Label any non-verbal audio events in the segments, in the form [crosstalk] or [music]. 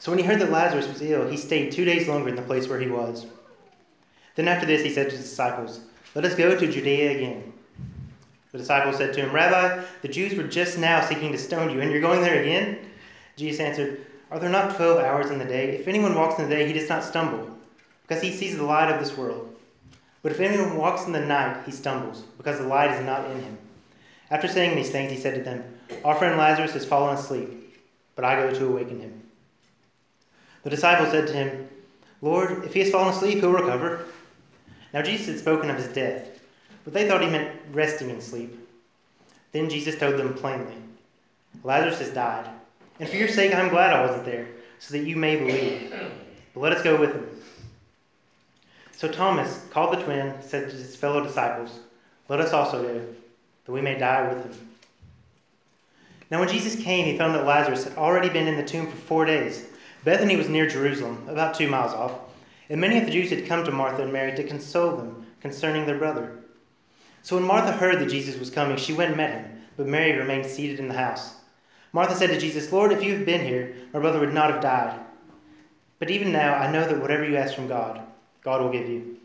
So when he heard that Lazarus was ill, he stayed two days longer in the place where he was. Then after this, he said to his disciples, Let us go to Judea again. The disciples said to him, Rabbi, the Jews were just now seeking to stone you, and you're going there again? Jesus answered, Are there not twelve hours in the day? If anyone walks in the day, he does not stumble, because he sees the light of this world. But if anyone walks in the night, he stumbles, because the light is not in him. After saying these things, he said to them, Our friend Lazarus has fallen asleep, but I go to awaken him. The disciples said to him, Lord, if he has fallen asleep, he'll recover. Now Jesus had spoken of his death, but they thought he meant resting in sleep. Then Jesus told them plainly, Lazarus has died, and for your sake I'm glad I wasn't there, so that you may believe. But let us go with him. So Thomas, called the twin, said to his fellow disciples, Let us also go, that we may die with him. Now when Jesus came, he found that Lazarus had already been in the tomb for four days. Bethany was near Jerusalem, about two miles off, and many of the Jews had come to Martha and Mary to console them concerning their brother. So when Martha heard that Jesus was coming, she went and met him, but Mary remained seated in the house. Martha said to Jesus, Lord, if you had been here, my brother would not have died. But even now I know that whatever you ask from God, God will give you.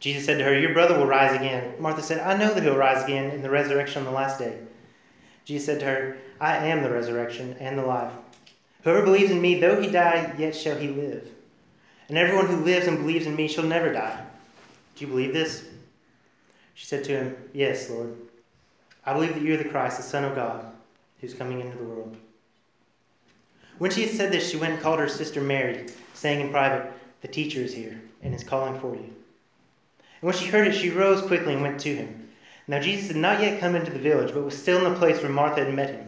Jesus said to her, Your brother will rise again. Martha said, I know that he'll rise again in the resurrection on the last day. Jesus said to her, I am the resurrection and the life. Whoever believes in me, though he die, yet shall he live. And everyone who lives and believes in me shall never die. Do you believe this? She said to him, Yes, Lord. I believe that you are the Christ, the Son of God, who's coming into the world. When she had said this, she went and called her sister Mary, saying in private, The teacher is here and is calling for you. And when she heard it, she rose quickly and went to him. Now Jesus had not yet come into the village, but was still in the place where Martha had met him.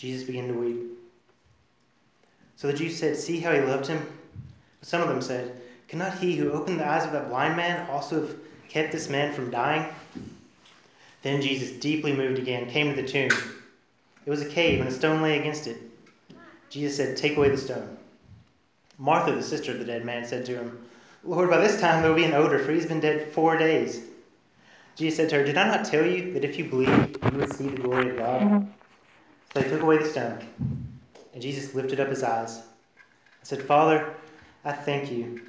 Jesus began to weep. So the Jews said, See how he loved him? But some of them said, Cannot he who opened the eyes of that blind man also have kept this man from dying? Then Jesus, deeply moved again, came to the tomb. It was a cave, and a stone lay against it. Jesus said, Take away the stone. Martha, the sister of the dead man, said to him, Lord, by this time there will be an odor, for he's been dead four days. Jesus said to her, Did I not tell you that if you believe, you would see the glory of God? So they took away the stone, and Jesus lifted up his eyes and said, Father, I thank you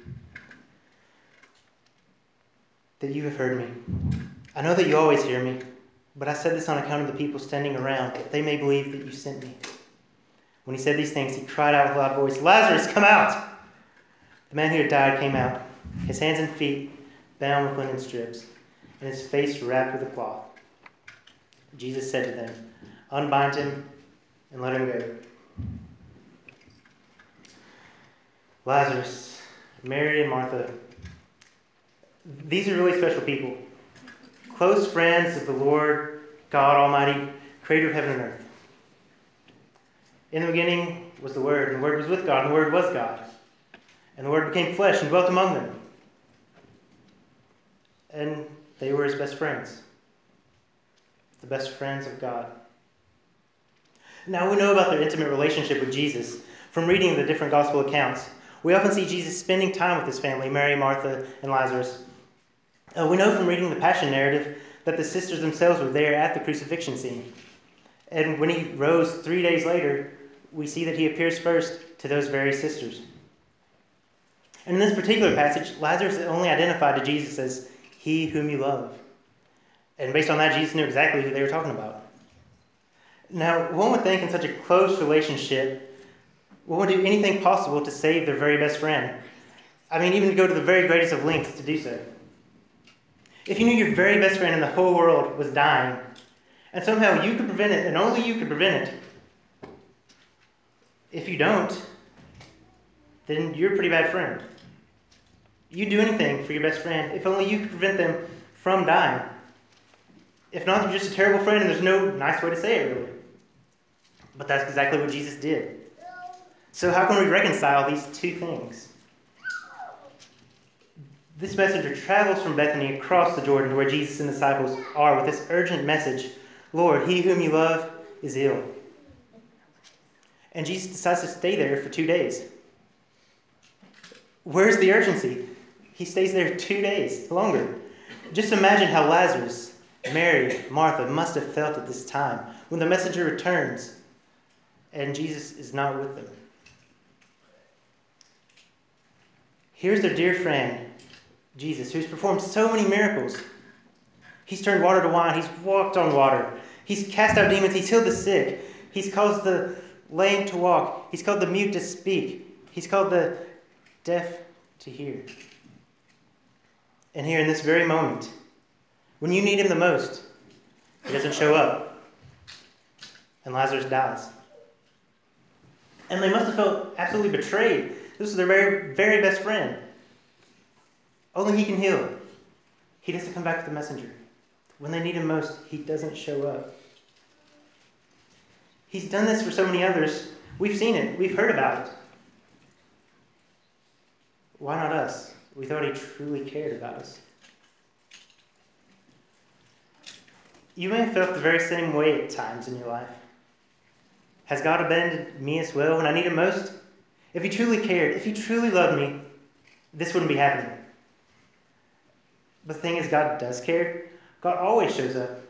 that you have heard me. I know that you always hear me, but I said this on account of the people standing around, that they may believe that you sent me. When he said these things, he cried out with a loud voice, Lazarus, come out! The man who had died came out, his hands and feet bound with linen strips, and his face wrapped with a cloth. Jesus said to them, Unbind him and let him go. Lazarus, Mary, and Martha. These are really special people. Close friends of the Lord God Almighty, creator of heaven and earth. In the beginning was the Word, and the Word was with God, and the Word was God. And the Word became flesh and dwelt among them. And they were his best friends, the best friends of God. Now we know about their intimate relationship with Jesus from reading the different gospel accounts. We often see Jesus spending time with his family, Mary, Martha, and Lazarus. Uh, we know from reading the Passion narrative that the sisters themselves were there at the crucifixion scene. And when he rose three days later, we see that he appears first to those very sisters. And in this particular passage, Lazarus is only identified to Jesus as he whom you love. And based on that, Jesus knew exactly who they were talking about. Now, one would think in such a close relationship one would do anything possible to save their very best friend. I mean, even to go to the very greatest of lengths to do so. If you knew your very best friend in the whole world was dying, and somehow you could prevent it, and only you could prevent it, if you don't, then you're a pretty bad friend. You'd do anything for your best friend if only you could prevent them from dying. If not, you're just a terrible friend, and there's no nice way to say it, really. But that's exactly what Jesus did. So, how can we reconcile these two things? This messenger travels from Bethany across the Jordan to where Jesus and disciples are with this urgent message Lord, he whom you love is ill. And Jesus decides to stay there for two days. Where's the urgency? He stays there two days longer. Just imagine how Lazarus, Mary, Martha must have felt at this time when the messenger returns and Jesus is not with them. Here's their dear friend, Jesus, who's performed so many miracles. He's turned water to wine, he's walked on water, he's cast out demons, he's healed the sick, he's caused the lame to walk, he's called the mute to speak, he's called the deaf to hear. And here in this very moment, when you need him the most, he doesn't show up. And Lazarus dies. And they must have felt absolutely betrayed. This is their very, very best friend. Only he can heal. He doesn't come back with the messenger. When they need him most, he doesn't show up. He's done this for so many others. We've seen it, we've heard about it. Why not us? We thought he truly cared about us. You may have felt the very same way at times in your life. Has God abandoned me as well when I need him most? If he truly cared, if he truly loved me, this wouldn't be happening. But the thing is, God does care. God always shows up.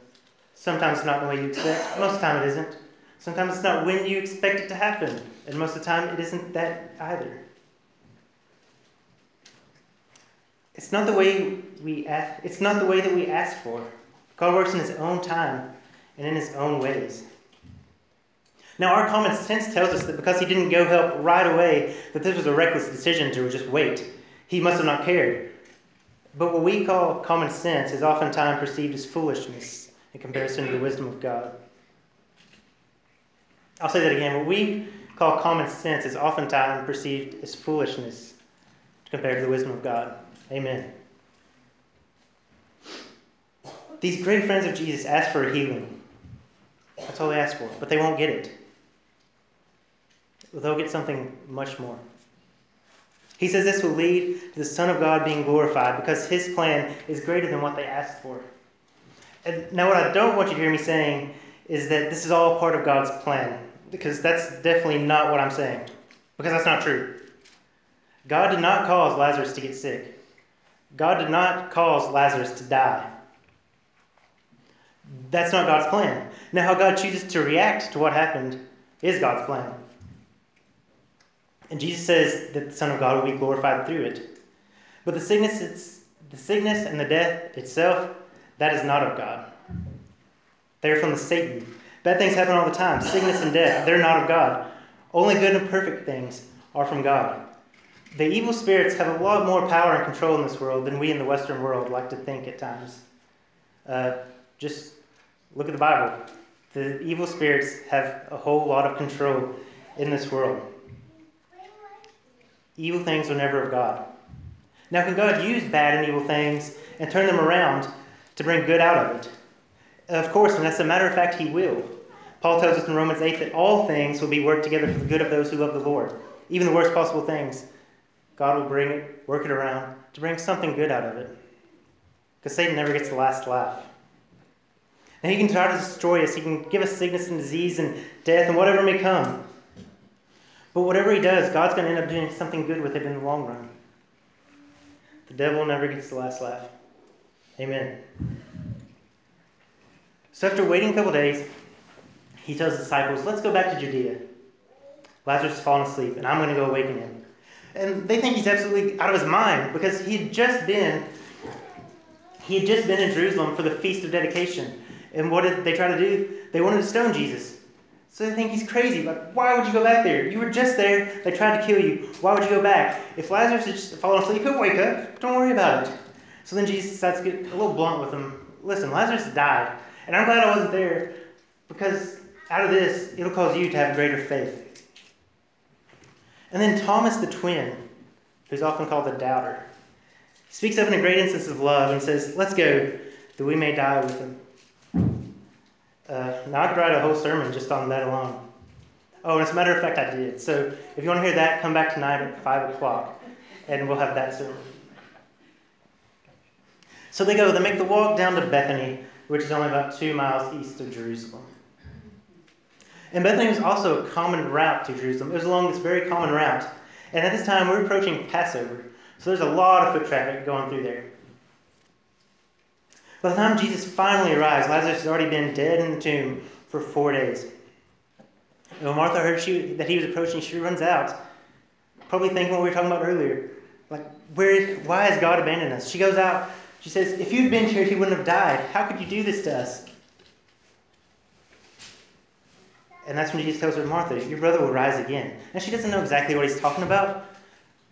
Sometimes it's not the way you expect, most of the time it isn't. Sometimes it's not when you expect it to happen, and most of the time it isn't that either. It's not the way we ask, it's not the way that we ask for. God works in his own time and in his own ways. Now, our common sense tells us that because he didn't go help right away, that this was a reckless decision to just wait. He must have not cared. But what we call common sense is oftentimes perceived as foolishness in comparison to the wisdom of God. I'll say that again. What we call common sense is oftentimes perceived as foolishness compared to the wisdom of God. Amen. These great friends of Jesus ask for a healing. That's all they ask for, but they won't get it. They'll get something much more. He says this will lead to the Son of God being glorified because his plan is greater than what they asked for. And now, what I don't want you to hear me saying is that this is all part of God's plan, because that's definitely not what I'm saying, because that's not true. God did not cause Lazarus to get sick. God did not cause Lazarus to die. That's not God's plan. Now, how God chooses to react to what happened is God's plan. And Jesus says that the Son of God will be glorified through it. But the sickness, the sickness and the death itself, that is not of God. They're from the Satan. Bad things happen all the time. Sickness and death, they're not of God. Only good and perfect things are from God. The evil spirits have a lot more power and control in this world than we in the Western world like to think at times. Uh, just look at the Bible. The evil spirits have a whole lot of control in this world. Evil things are never of God. Now, can God use bad and evil things and turn them around to bring good out of it? Of course, and as a matter of fact, He will. Paul tells us in Romans 8 that all things will be worked together for the good of those who love the Lord. Even the worst possible things God will bring it, work it around to bring something good out of it. Because Satan never gets the last laugh. And he can try to destroy us. He can give us sickness and disease and death and whatever may come. But whatever he does, God's going to end up doing something good with it in the long run. The devil never gets the last laugh. Amen. So after waiting a couple days, he tells the disciples, Let's go back to Judea. Lazarus has fallen asleep, and I'm going to go awaken him. And they think he's absolutely out of his mind because he had just been he had just been in Jerusalem for the feast of dedication. And what did they try to do? They wanted to stone Jesus. So they think he's crazy. Like, why would you go back there? You were just there. They tried to kill you. Why would you go back? If Lazarus had just fallen asleep, he'll wake up. Don't worry about it. So then Jesus decides to get a little blunt with them. Listen, Lazarus died. And I'm glad I wasn't there because out of this, it'll cause you to have greater faith. And then Thomas the twin, who's often called the doubter, speaks up in a great instance of love and says, Let's go, that we may die with him. Uh, now I could write a whole sermon just on that alone. Oh, and as a matter of fact, I did. So if you want to hear that, come back tonight at 5 o'clock and we'll have that sermon. So they go, they make the walk down to Bethany, which is only about two miles east of Jerusalem. And Bethany was also a common route to Jerusalem. It was along this very common route. And at this time, we're approaching Passover. So there's a lot of foot traffic going through there. By the time Jesus finally arrives, Lazarus has already been dead in the tomb for four days. And when Martha heard she, that he was approaching, she runs out, probably thinking what we were talking about earlier. Like, where, why has God abandoned us? She goes out. She says, If you'd been here, he wouldn't have died. How could you do this to us? And that's when Jesus tells her, Martha, your brother will rise again. And she doesn't know exactly what he's talking about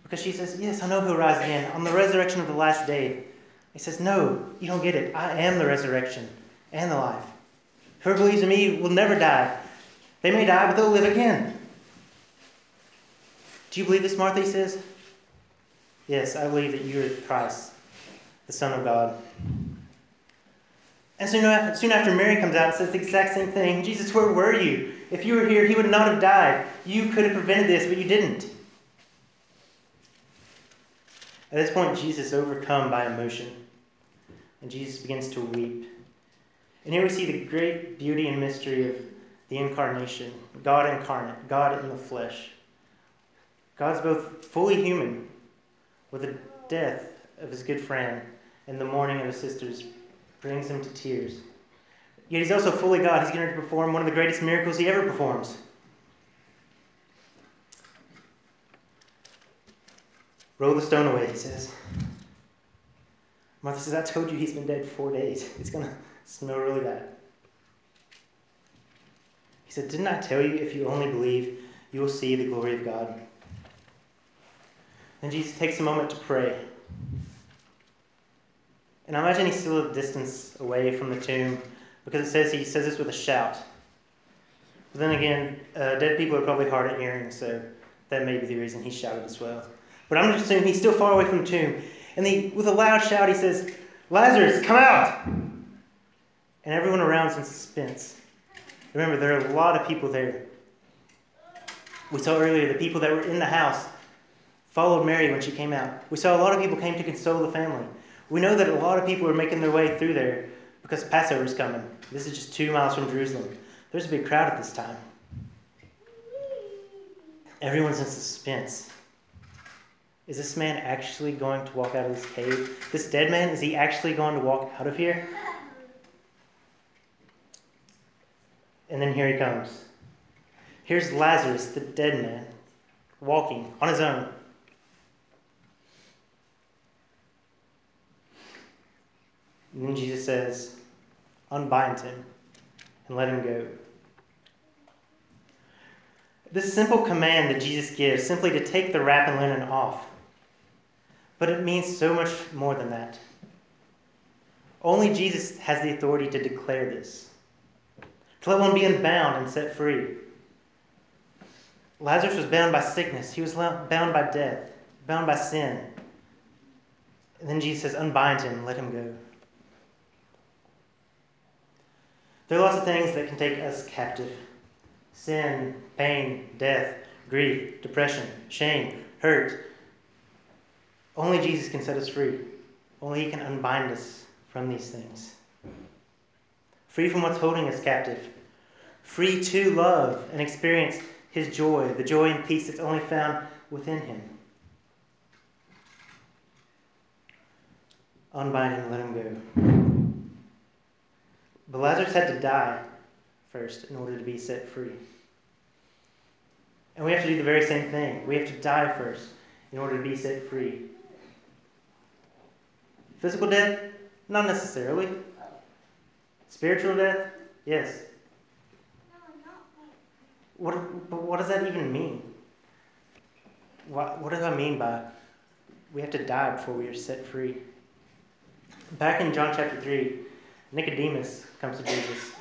because she says, Yes, I know he'll rise again on the resurrection of the last day. He says, No, you don't get it. I am the resurrection and the life. Whoever believes in me will never die. They may die, but they'll live again. Do you believe this, Martha? He says. Yes, I believe that you are Christ, the Son of God. And soon after, soon after Mary comes out and says the exact same thing Jesus, where were you? If you were here, he would not have died. You could have prevented this, but you didn't. At this point, Jesus is overcome by emotion, and Jesus begins to weep. And here we see the great beauty and mystery of the incarnation God incarnate, God in the flesh. God's both fully human, with the death of his good friend and the mourning of his sisters brings him to tears. Yet he's also fully God. He's going to perform one of the greatest miracles he ever performs. Roll the stone away, he says. Martha says, I told you he's been dead four days. [laughs] It's going to smell really bad. He said, Didn't I tell you if you only believe, you will see the glory of God? Then Jesus takes a moment to pray. And I imagine he's still a distance away from the tomb because it says he says this with a shout. But then again, uh, dead people are probably hard at hearing, so that may be the reason he shouted as well. But I'm just assuming he's still far away from the tomb. And he, with a loud shout, he says, Lazarus, come out! And everyone around's in suspense. Remember, there are a lot of people there. We saw earlier the people that were in the house followed Mary when she came out. We saw a lot of people came to console the family. We know that a lot of people are making their way through there because Passover is coming. This is just two miles from Jerusalem. There's a big crowd at this time. Everyone's in suspense. Is this man actually going to walk out of this cave? This dead man, is he actually going to walk out of here? And then here he comes. Here's Lazarus, the dead man, walking on his own. And then Jesus says, Unbind him and let him go. This simple command that Jesus gives, simply to take the wrap and linen off, but it means so much more than that. Only Jesus has the authority to declare this, to let one be unbound and set free. Lazarus was bound by sickness, he was bound by death, bound by sin. And then Jesus says, Unbind him, let him go. There are lots of things that can take us captive sin, pain, death, grief, depression, shame, hurt, only Jesus can set us free. Only He can unbind us from these things. Free from what's holding us captive. Free to love and experience His joy, the joy and peace that's only found within Him. Unbind Him, let Him go. But Lazarus had to die first in order to be set free. And we have to do the very same thing. We have to die first in order to be set free. Physical death? Not necessarily. Spiritual death? Yes. what, but what does that even mean? What, what do I mean by we have to die before we are set free? Back in John chapter 3, Nicodemus comes to Jesus.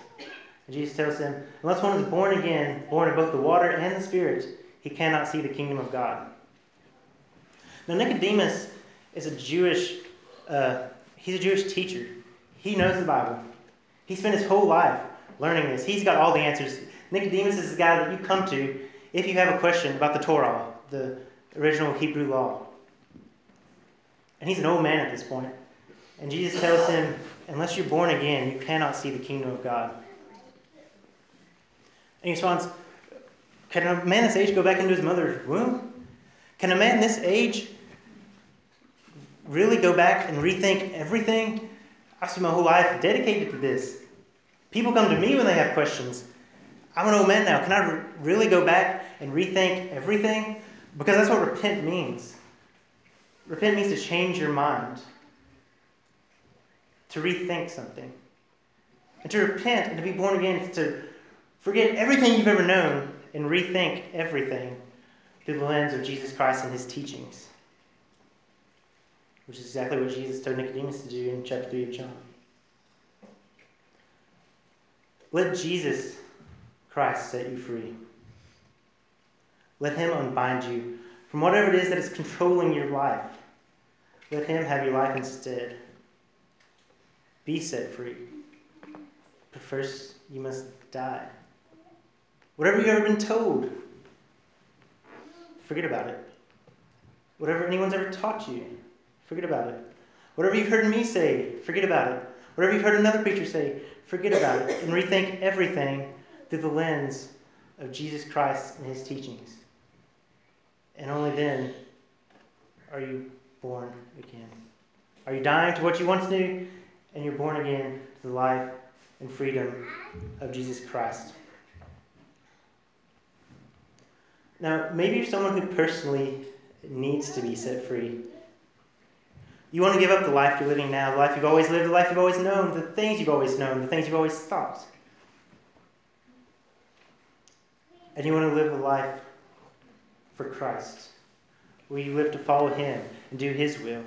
And Jesus tells him, Unless one is born again, born of both the water and the Spirit, he cannot see the kingdom of God. Now, Nicodemus is a Jewish, uh, he's a Jewish teacher. He knows the Bible. He spent his whole life learning this. He's got all the answers. Nicodemus is the guy that you come to if you have a question about the Torah, the original Hebrew law. And he's an old man at this point. And Jesus tells him, Unless you're born again, you cannot see the kingdom of God. And he responds, Can a man this age go back into his mother's womb? Can a man this age really go back and rethink everything? I've spent my whole life dedicated to this. People come to me when they have questions. I'm an old man now. Can I re- really go back and rethink everything? Because that's what repent means. Repent means to change your mind, to rethink something. And to repent and to be born again is to forget everything you've ever known and rethink everything through the lens of Jesus Christ and his teachings. Which is exactly what Jesus told Nicodemus to do in chapter 3 of John. Let Jesus Christ set you free. Let him unbind you from whatever it is that is controlling your life. Let him have your life instead. Be set free. But first, you must die. Whatever you've ever been told, forget about it. Whatever anyone's ever taught you, forget about it. Whatever you've heard me say, forget about it. Whatever you've heard another preacher say, forget about it and rethink everything through the lens of Jesus Christ and his teachings. And only then are you born again. Are you dying to what you once knew and you're born again to the life and freedom of Jesus Christ? Now, maybe you're someone who personally needs to be set free. You want to give up the life you're living now, the life you've always lived, the life you've always known, the things you've always known, the things you've always thought. And you want to live a life for Christ, where you live to follow Him and do His will.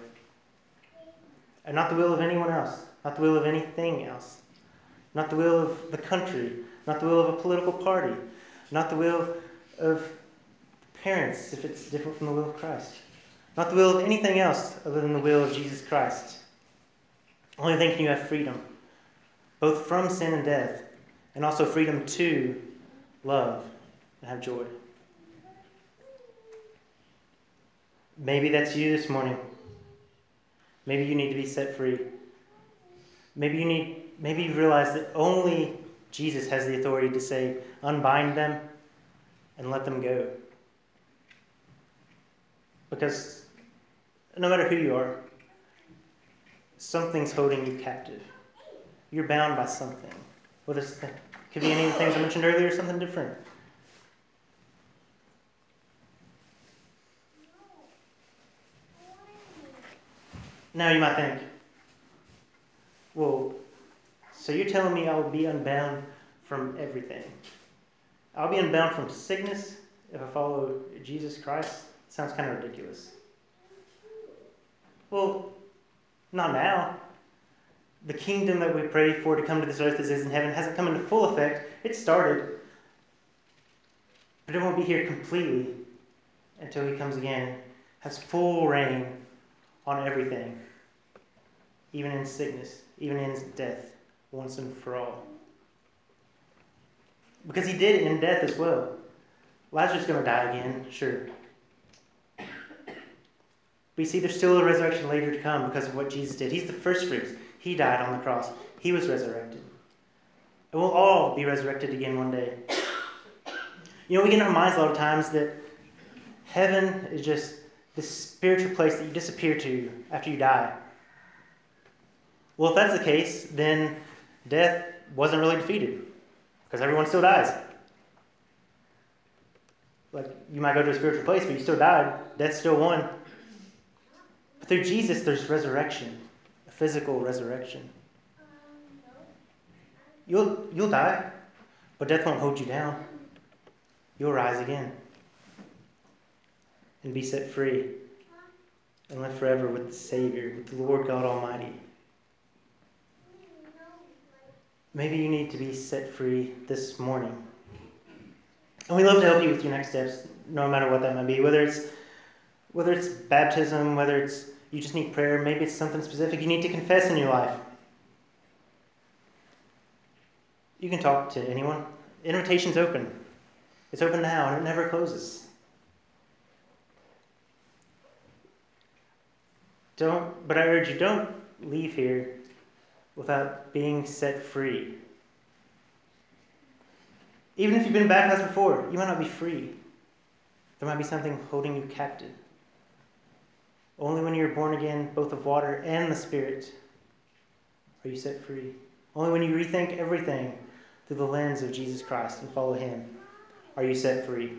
And not the will of anyone else, not the will of anything else, not the will of the country, not the will of a political party, not the will of parents if it's different from the will of Christ. Not the will of anything else other than the will of Jesus Christ. Only then can you have freedom, both from sin and death, and also freedom to love and have joy. Maybe that's you this morning. Maybe you need to be set free. Maybe you need maybe you realize that only Jesus has the authority to say, unbind them and let them go. Because no matter who you are, something's holding you captive. You're bound by something. Whether it could be any of the things I mentioned earlier or something different. Now you might think, well, so you're telling me I will be unbound from everything? I'll be unbound from sickness if I follow Jesus Christ? Sounds kind of ridiculous. Well, not now. The kingdom that we pray for to come to this earth as is in heaven hasn't come into full effect. It started. But it won't be here completely until he comes again, has full reign on everything, even in sickness, even in death, once and for all. Because he did in death as well. Lazarus is going to die again, sure. But you see, there's still a resurrection later to come because of what Jesus did. He's the first fruits. He died on the cross, He was resurrected. And we'll all be resurrected again one day. You know, we get in our minds a lot of times that heaven is just this spiritual place that you disappear to after you die. Well, if that's the case, then death wasn't really defeated because everyone still dies. Like, you might go to a spiritual place, but you still died. Death still won. Through Jesus, there's resurrection, a physical resurrection. You'll, you'll die, but death won't hold you down. you'll rise again and be set free and live forever with the Savior, with the Lord God Almighty. Maybe you need to be set free this morning. And we love to help you with your next steps, no matter what that might be. Whether it's whether it's baptism, whether it's you just need prayer, maybe it's something specific you need to confess in your life. You can talk to anyone. Invitation's open. It's open now and it never closes. Don't but I urge you don't leave here without being set free. Even if you've been baptized before, you might not be free. There might be something holding you captive. Only when you're born again, both of water and the Spirit, are you set free. Only when you rethink everything through the lens of Jesus Christ and follow Him are you set free.